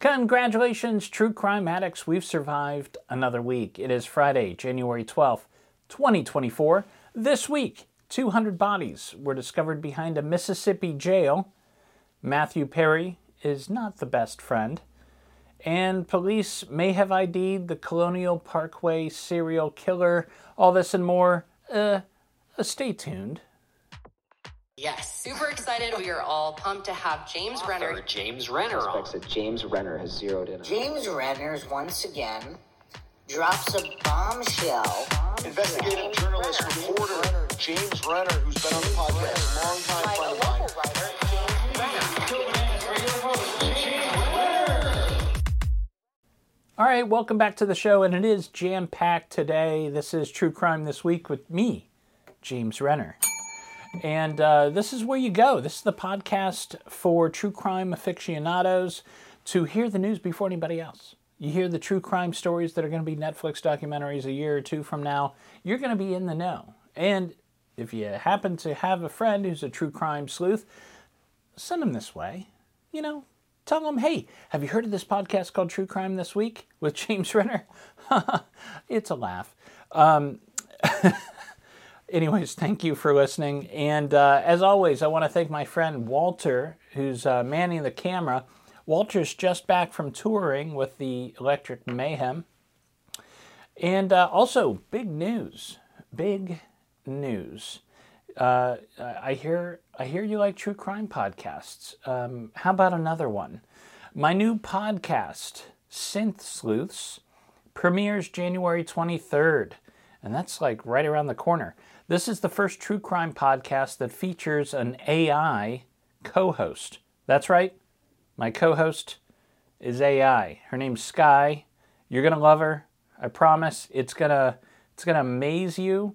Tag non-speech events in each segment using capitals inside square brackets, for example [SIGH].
Congratulations, true crime addicts. We've survived another week. It is Friday, January 12th, 2024. This week, 200 bodies were discovered behind a Mississippi jail. Matthew Perry is not the best friend. And police may have ID'd the Colonial Parkway serial killer. All this and more. Uh, uh stay tuned. Yes, super excited. We are all pumped to have James Renner. James Renner on. Suspects that James Renner has zeroed in on. James Renner's once again drops a bombshell. Investigative journalist, reporter James Renner, who's been on the podcast, longtime friend of mine. All right, welcome back to the show, and it is jam packed today. This is True Crime This Week with me, James Renner. And uh, this is where you go. This is the podcast for true crime aficionados to hear the news before anybody else. You hear the true crime stories that are going to be Netflix documentaries a year or two from now. You're going to be in the know. And if you happen to have a friend who's a true crime sleuth, send them this way. You know, tell them, hey, have you heard of this podcast called True Crime This Week with [LAUGHS] James Renner? [LAUGHS] it's a laugh. Um, [LAUGHS] anyways, thank you for listening. And uh, as always, I want to thank my friend Walter, who's uh, manning the camera. Walter's just back from touring with the Electric Mayhem. And uh, also, big news. Big news. Uh, I hear I hear you like true crime podcasts. Um, how about another one? My new podcast, Synth Sleuths, premieres January 23rd, and that's like right around the corner. This is the first true crime podcast that features an AI co host. That's right, my co host is AI. Her name's Sky. You're going to love her. I promise. It's going to it's going to amaze you.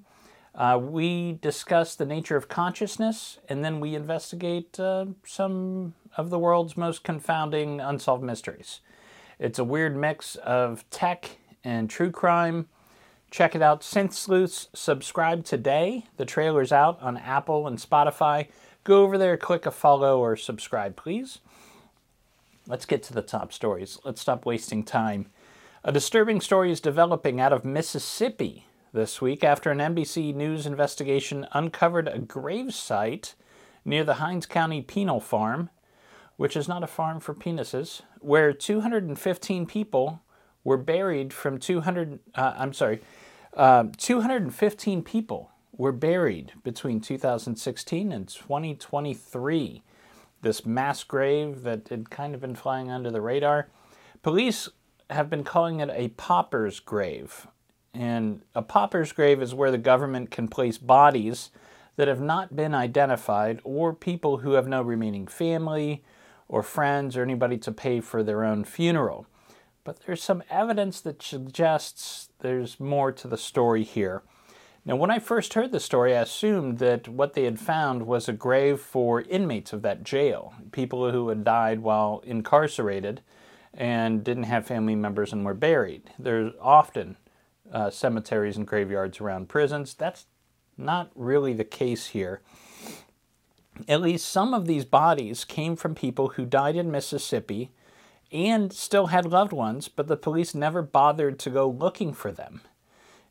Uh, we discuss the nature of consciousness and then we investigate uh, some of the world's most confounding unsolved mysteries. It's a weird mix of tech and true crime. Check it out, Synth Sleuths. Subscribe today. The trailer's out on Apple and Spotify. Go over there, click a follow or subscribe, please. Let's get to the top stories. Let's stop wasting time. A disturbing story is developing out of Mississippi this week after an NBC News investigation uncovered a grave site near the Hinds County Penal Farm, which is not a farm for penises, where 215 people were buried from 200, uh, I'm sorry, uh, 215 people were buried between 2016 and 2023. This mass grave that had kind of been flying under the radar. Police have been calling it a pauper's grave. And a pauper's grave is where the government can place bodies that have not been identified or people who have no remaining family or friends or anybody to pay for their own funeral. But there's some evidence that suggests there's more to the story here. Now, when I first heard the story, I assumed that what they had found was a grave for inmates of that jail, people who had died while incarcerated and didn't have family members and were buried. There's often uh, cemeteries and graveyards around prisons. That's not really the case here. At least some of these bodies came from people who died in Mississippi and still had loved ones, but the police never bothered to go looking for them.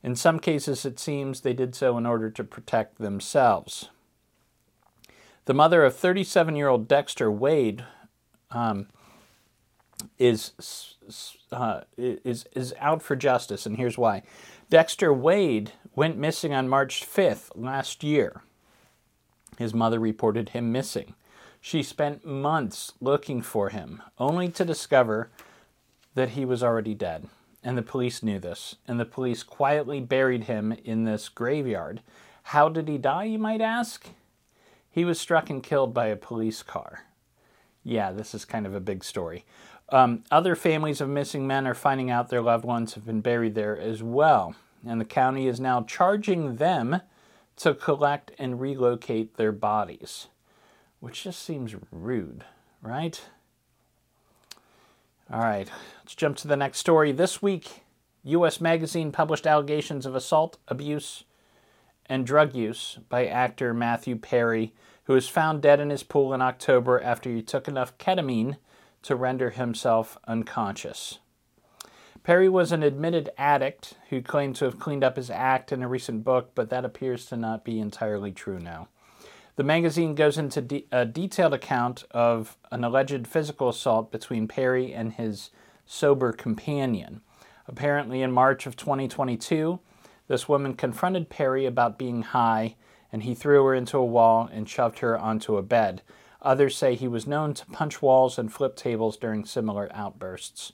In some cases, it seems they did so in order to protect themselves. The mother of 37 year old Dexter Wade um, is, uh, is, is out for justice, and here's why. Dexter Wade went missing on March 5th last year. His mother reported him missing. She spent months looking for him, only to discover that he was already dead. And the police knew this, and the police quietly buried him in this graveyard. How did he die, you might ask? He was struck and killed by a police car. Yeah, this is kind of a big story. Um, other families of missing men are finding out their loved ones have been buried there as well, and the county is now charging them to collect and relocate their bodies, which just seems rude, right? All right, let's jump to the next story. This week, U.S. Magazine published allegations of assault, abuse, and drug use by actor Matthew Perry, who was found dead in his pool in October after he took enough ketamine to render himself unconscious. Perry was an admitted addict who claimed to have cleaned up his act in a recent book, but that appears to not be entirely true now. The magazine goes into de- a detailed account of an alleged physical assault between Perry and his sober companion. Apparently, in March of 2022, this woman confronted Perry about being high, and he threw her into a wall and shoved her onto a bed. Others say he was known to punch walls and flip tables during similar outbursts.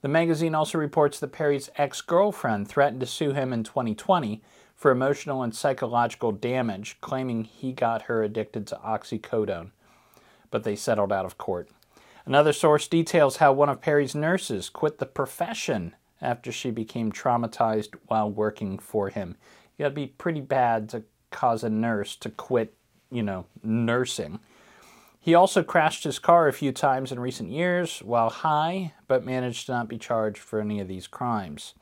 The magazine also reports that Perry's ex girlfriend threatened to sue him in 2020 for emotional and psychological damage, claiming he got her addicted to oxycodone, but they settled out of court. Another source details how one of Perry's nurses quit the profession after she became traumatized while working for him. You gotta be pretty bad to cause a nurse to quit, you know, nursing. He also crashed his car a few times in recent years while high, but managed to not be charged for any of these crimes.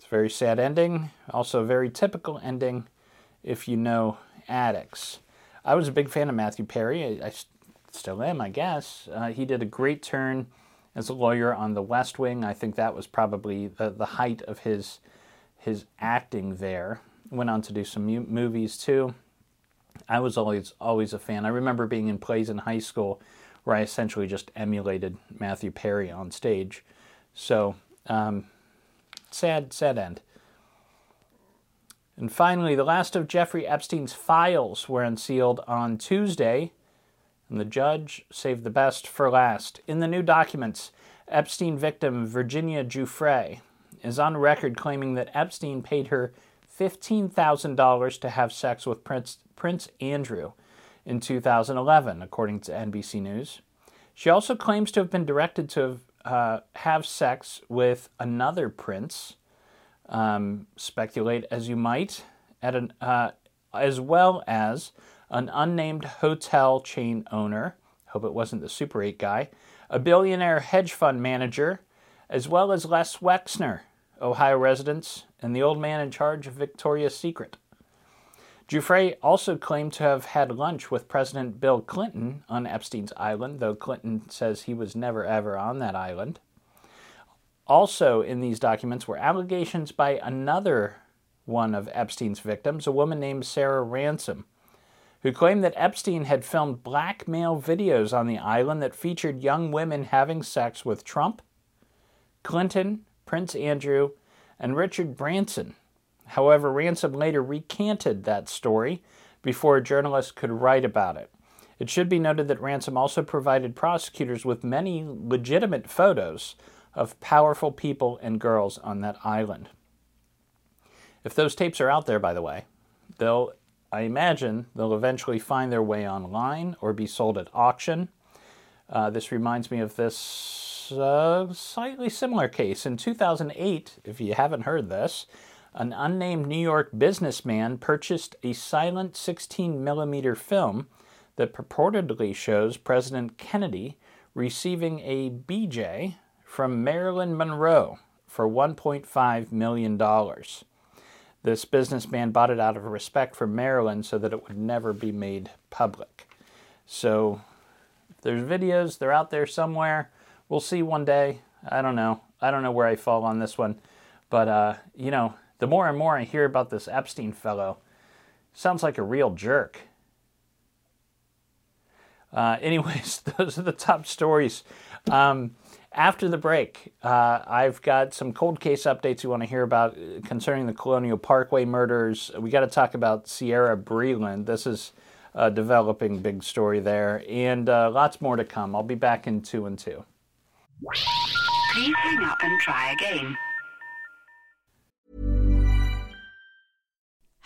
It's a very sad ending, also a very typical ending if you know addicts. I was a big fan of Matthew Perry. I, I still am, I guess. Uh, he did a great turn as a lawyer on The West Wing. I think that was probably the, the height of his his acting there. Went on to do some mu- movies too. I was always always a fan. I remember being in plays in high school where I essentially just emulated Matthew Perry on stage. So um, sad, sad end. And finally, the last of Jeffrey Epstein's files were unsealed on Tuesday, and the judge saved the best for last. In the new documents, Epstein victim Virginia Giuffre is on record claiming that Epstein paid her $15,000 to have sex with Prince, Prince Andrew in 2011, according to NBC News. She also claims to have been directed to uh, have sex with another prince, um, speculate as you might, at an, uh, as well as an unnamed hotel chain owner. Hope it wasn't the Super 8 guy. A billionaire hedge fund manager, as well as Les Wexner, Ohio residents, and the old man in charge of Victoria's Secret. Giuffre also claimed to have had lunch with President Bill Clinton on Epstein's island, though Clinton says he was never ever on that island. Also, in these documents were allegations by another one of Epstein's victims, a woman named Sarah Ransom, who claimed that Epstein had filmed blackmail videos on the island that featured young women having sex with Trump, Clinton, Prince Andrew, and Richard Branson. However, Ransom later recanted that story before a journalist could write about it. It should be noted that Ransom also provided prosecutors with many legitimate photos of powerful people and girls on that island. If those tapes are out there, by the way, they'll, I imagine, they'll eventually find their way online or be sold at auction. Uh, this reminds me of this a slightly similar case. In 2008, if you haven't heard this, an unnamed New York businessman purchased a silent 16 millimeter film that purportedly shows President Kennedy receiving a BJ from Marilyn Monroe for $1.5 million. This businessman bought it out of respect for Marilyn so that it would never be made public. So there's videos, they're out there somewhere we'll see one day. I don't know. I don't know where I fall on this one. But, uh, you know, the more and more I hear about this Epstein fellow, sounds like a real jerk. Uh, [LAUGHS] anyways, those are the top stories. Um, after the break, uh, I've got some cold case updates you want to hear about concerning the Colonial Parkway murders. We got to talk about Ciera Breland. This is a developing big story there, and uh, lots more to come. I'll be back in two and two. Please hang up and try again.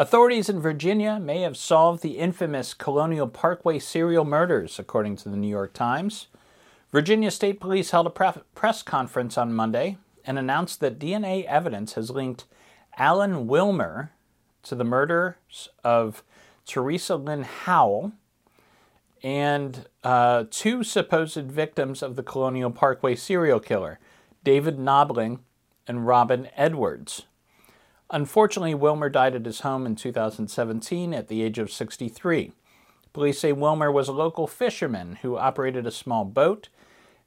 Authorities in Virginia may have solved the infamous Colonial Parkway serial murders, according to the New York Times. Virginia State Police held a pre- press conference on Monday and announced that DNA evidence has linked Alan Wilmer to the murders of Teresa Lynn Howell and uh, two supposed victims of the Colonial Parkway serial killer, David Knobling and Robin Edwards. Unfortunately, Wilmer died at his home in 2017 at the age of 63. Police say Wilmer was a local fisherman who operated a small boat,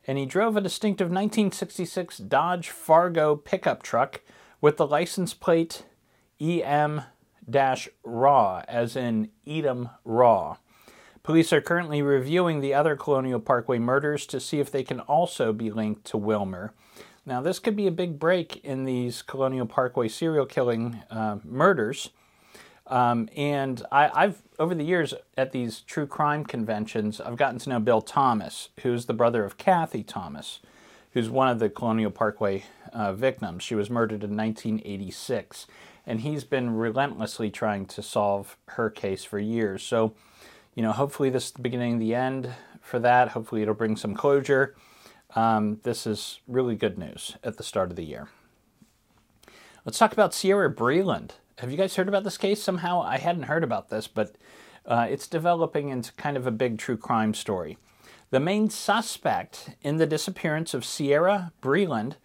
and he drove a distinctive 1966 Dodge Fargo pickup truck with the license plate EM Raw, as in Edam Raw. Police are currently reviewing the other Colonial Parkway murders to see if they can also be linked to Wilmer. Now, this could be a big break in these Colonial Parkway serial killing uh, murders. Um, and I, have over the years at these true crime conventions, I've gotten to know Bill Thomas, who's the brother of Kathy Thomas, who's one of the Colonial Parkway uh, victims. She was murdered in 1986, and he's been relentlessly trying to solve her case for years. So, you know, hopefully this is the beginning of the end for that. Hopefully it'll bring some closure. Um, this is really good news at the start of the year. Let's talk about Ciera Breland. Have you guys heard about this case? Somehow I hadn't heard about this, but uh, it's developing into kind of a big true crime story. The main suspect in the disappearance of Ciera Breland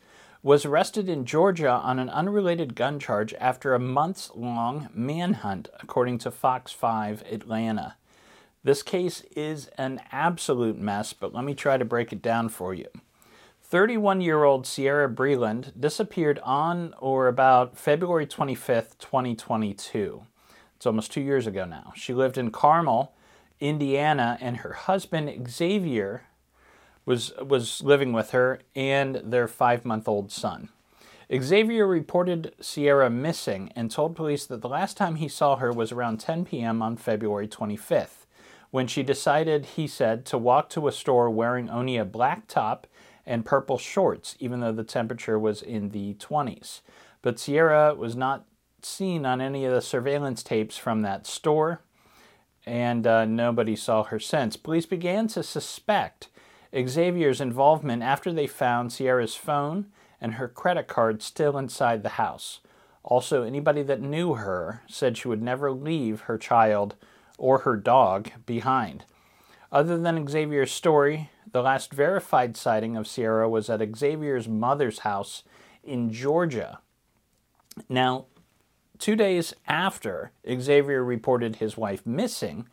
was arrested in Georgia on an unrelated gun charge after a months long manhunt, according to Fox 5 Atlanta. This case is an absolute mess, but let me try to break it down for you. 31 year old Ciera Breland disappeared on or about February 25th, 2022. It's almost two years ago now. She lived in Carmel, Indiana, and her husband Xavier was, was living with her and their five month old son. Xavier reported Ciera missing and told police that the last time he saw her was around 10 p.m. on February 25th when she decided, he said, to walk to a store wearing only a black top and purple shorts, even though the temperature was in the 20s. But Ciera was not seen on any of the surveillance tapes from that store, and uh, nobody saw her since. Police began to suspect Xavier's involvement after they found Ciera's phone and her credit card still inside the house. Also, anybody that knew her said she would never leave her child or her dog behind. Other than Xavier's story, the last verified sighting of Ciera was at Xavier's mother's house in Georgia. Now, two days after Xavier reported his wife missing,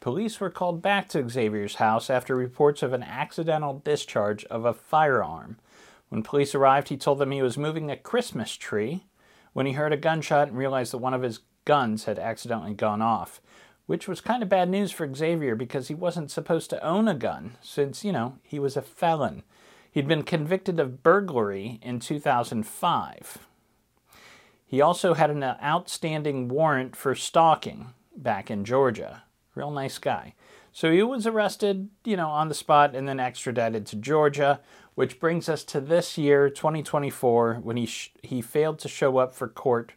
police were called back to Xavier's house after reports of an accidental discharge of a firearm. When police arrived, he told them he was moving a Christmas tree when he heard a gunshot and realized that one of his guns had accidentally gone off which was kind of bad news for Xavier because he wasn't supposed to own a gun since, you know, he was a felon. He'd been convicted of burglary in 2005. He also had an uh, outstanding warrant for stalking back in Georgia. Real nice guy. So he was arrested, you know, on the spot and then extradited to Georgia, which brings us to this year, 2024, when he sh- he failed to show up for court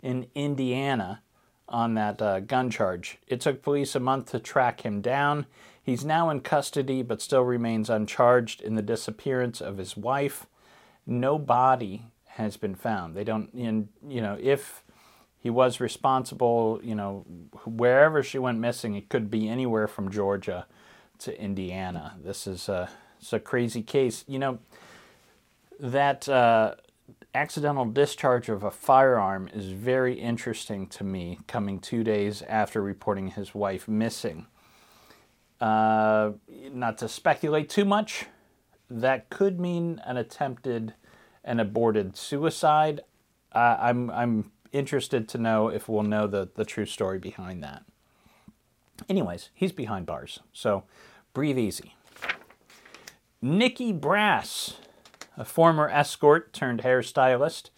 in Indiana on that uh, gun charge. It took police a month to track him down. He's now in custody but still remains uncharged in the disappearance of his wife. No body has been found. They don't, you know, if he was responsible, you know, wherever she went missing, it could be anywhere from Georgia to Indiana. This is a, it's a crazy case. You know, that uh, accidental discharge of a firearm is very interesting to me, coming two days after reporting his wife missing. Uh, not to speculate too much, that could mean an attempted and aborted suicide. Uh, I'm, I'm interested to know if we'll know the, the true story behind that. Anyways, he's behind bars, so breathe easy. Nikki Brass a former escort turned hairstylist,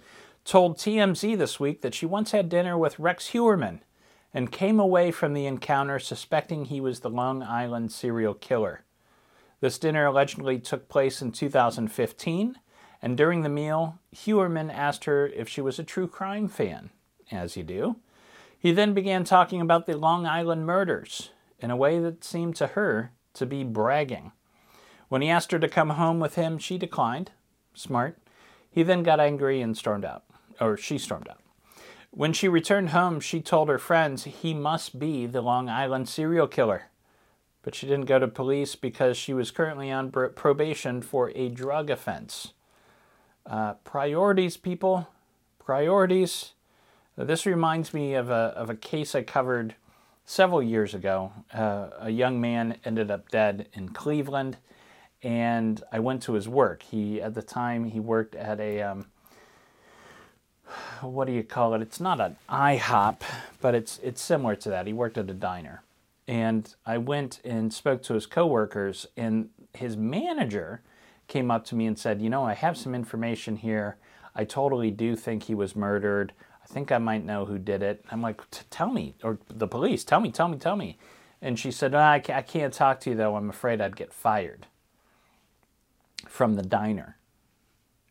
told TMZ this week that she once had dinner with Rex Heuermann and came away from the encounter suspecting he was the Long Island serial killer. This dinner allegedly took place in 2015, and during the meal, Heuermann asked her if she was a true crime fan, as you do. He then began talking about the Long Island murders in a way that seemed to her to be bragging. When he asked her to come home with him, she declined, Smart. He then got angry and stormed out, or she stormed out. When she returned home, she told her friends he must be the Long Island serial killer. But she didn't go to police because she was currently on probation for a drug offense. Uh, priorities, people. Priorities. This reminds me of a, of a case I covered several years ago. Uh, a young man ended up dead in Cleveland and I went to his work. He at the time he worked at a um, [SIGHS] what do you call it? It's not an IHOP, but it's it's similar to that. He worked at a diner, and I went and spoke to his coworkers, and his manager came up to me and said, "You know, I have some information here. I totally do think he was murdered. I think I might know who did it." I'm like, "Tell me, or the police, tell me, tell me, tell me." And she said, I can't talk to you though. I'm afraid I'd get fired from the diner.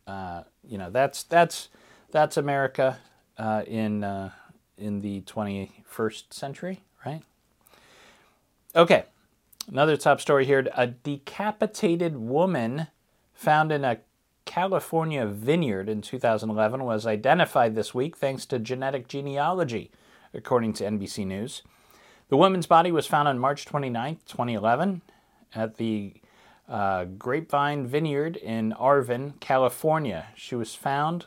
Uh, you know, that's that's that's America uh, in uh, in the 21st century, right? Okay, another top story here: a decapitated woman found in a California vineyard in 2011 was identified this week thanks to genetic genealogy, according to NBC News. The woman's body was found on March 29, 2011, at the uh, Grapevine Vineyard in Arvin, California. She was found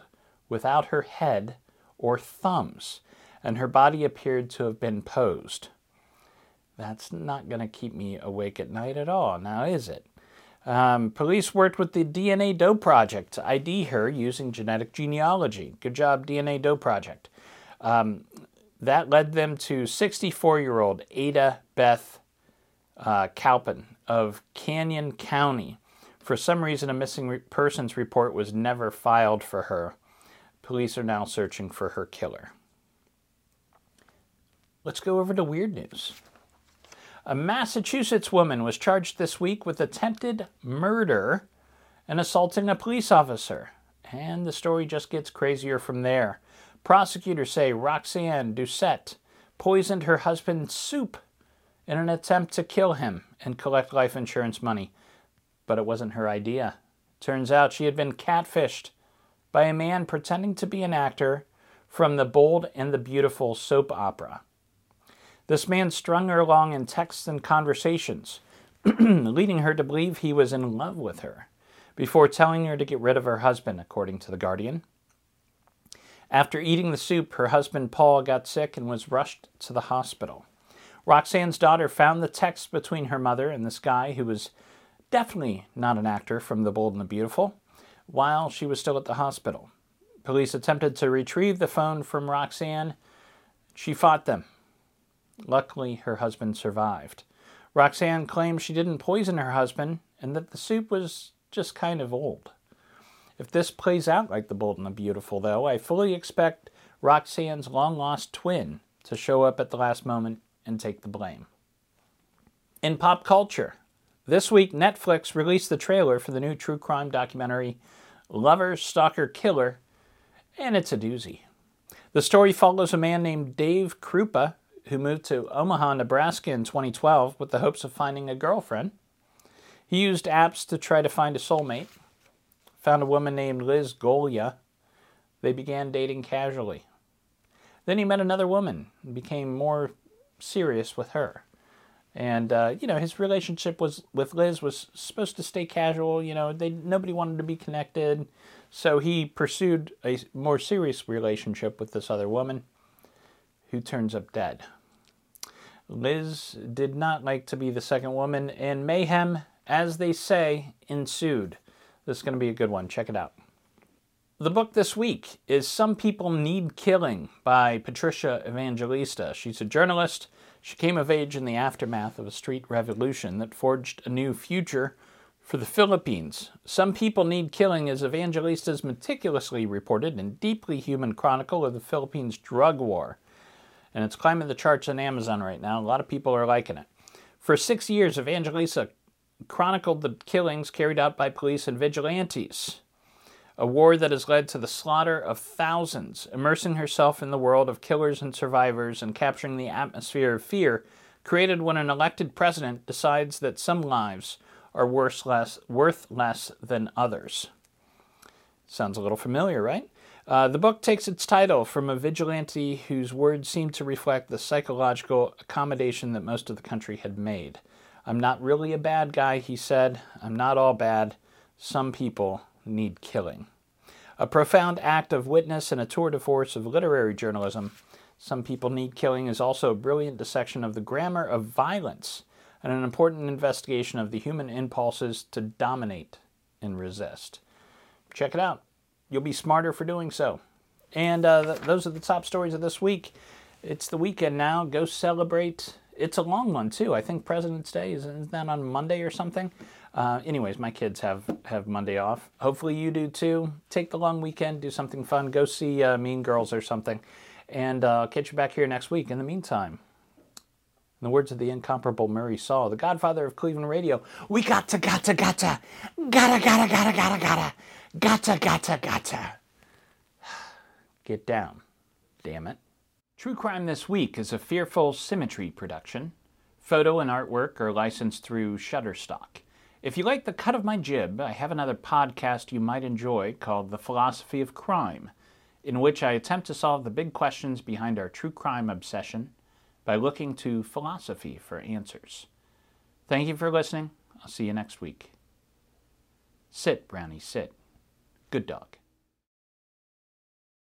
without her head or thumbs, and her body appeared to have been posed. That's not going to keep me awake at night at all, now is it? Um, police worked with the DNA Doe Project to ID her using genetic genealogy. Good job, DNA Doe Project. Um, that led them to 64 year old Ada Beth uh, Calpin of Canyon County. For some reason, a missing re- persons report was never filed for her. Police are now searching for her killer. Let's go over to weird news. A Massachusetts woman was charged this week with attempted murder and assaulting a police officer. And the story just gets crazier from there. Prosecutors say Roxanne Doucette poisoned her husband's soup in an attempt to kill him and collect life insurance money. But it wasn't her idea. Turns out she had been catfished by a man pretending to be an actor from the Bold and the Beautiful soap opera. This man strung her along in texts and conversations, [CLEARS THROAT] leading her to believe he was in love with her, before telling her to get rid of her husband, according to The Guardian. After eating the soup, her husband Paul got sick and was rushed to the hospital. Roxanne's daughter found the text between her mother and this guy who was definitely not an actor from The Bold and the Beautiful while she was still at the hospital. Police attempted to retrieve the phone from Roxanne. She fought them. Luckily, her husband survived. Roxanne claimed she didn't poison her husband and that the soup was just kind of old. If this plays out like The Bold and the Beautiful, though, I fully expect Roxanne's long lost twin to show up at the last moment and take the blame. In pop culture, this week Netflix released the trailer for the new true crime documentary Lover, Stalker, Killer, and it's a doozy. The story follows a man named Dave Krupa who moved to Omaha, Nebraska in 2012 with the hopes of finding a girlfriend. He used apps to try to find a soulmate, found a woman named Liz Golyar. They began dating casually. Then he met another woman and became more serious with her. And uh, you know his relationship was with Liz was supposed to stay casual. You know they nobody wanted to be connected, so he pursued a more serious relationship with this other woman, who turns up dead. Liz did not like to be the second woman, and mayhem, as they say, ensued. This is going to be a good one. Check it out. The book this week is Some People Need Killing by Patricia Evangelista. She's a journalist. She came of age in the aftermath of a street revolution that forged a new future for the Philippines. Some People Need Killing is Evangelista's meticulously reported and deeply human chronicle of the Philippines drug war and it's climbing the charts on Amazon right now. A lot of people are liking it. For six years, Evangelista chronicled the killings carried out by police and vigilantes, a war that has led to the slaughter of thousands, immersing herself in the world of killers and survivors and capturing the atmosphere of fear created when an elected president decides that some lives are worth less, worth less than others. Sounds a little familiar, right? Uh, the book takes its title from a vigilante whose words seem to reflect the psychological accommodation that most of the country had made. I'm not really a bad guy, he said. I'm not all bad. Some people need killing. A profound act of witness and a tour de force of literary journalism, Some People Need Killing is also a brilliant dissection of the grammar of violence and an important investigation of the human impulses to dominate and resist. Check it out. You'll be smarter for doing so. And uh, th- those are the top stories of this week. It's the weekend now. Go celebrate. It's a long one too. I think President's Day is isn't that on Monday or something. Uh, anyways, my kids have have Monday off. Hopefully you do too. Take the long weekend, do something fun. Go see uh, Mean Girls or something, and uh, catch you back here next week. In the meantime, in the words of the incomparable Murray Saul, the godfather of Cleveland radio, we got to, got to, got to, gotta, gotta, gotta, gotta, gotta, gotta, gotta, gotta. Get down, damn it. True Crime This Week is a Fearful Symmetry production. Photo and artwork are licensed through Shutterstock. If you like the cut of my jib, I have another podcast you might enjoy called The Philosophy of Crime, in which I attempt to solve the big questions behind our true crime obsession by looking to philosophy for answers. Thank you for listening. I'll see you next week. Sit, Brownie, sit. Good dog.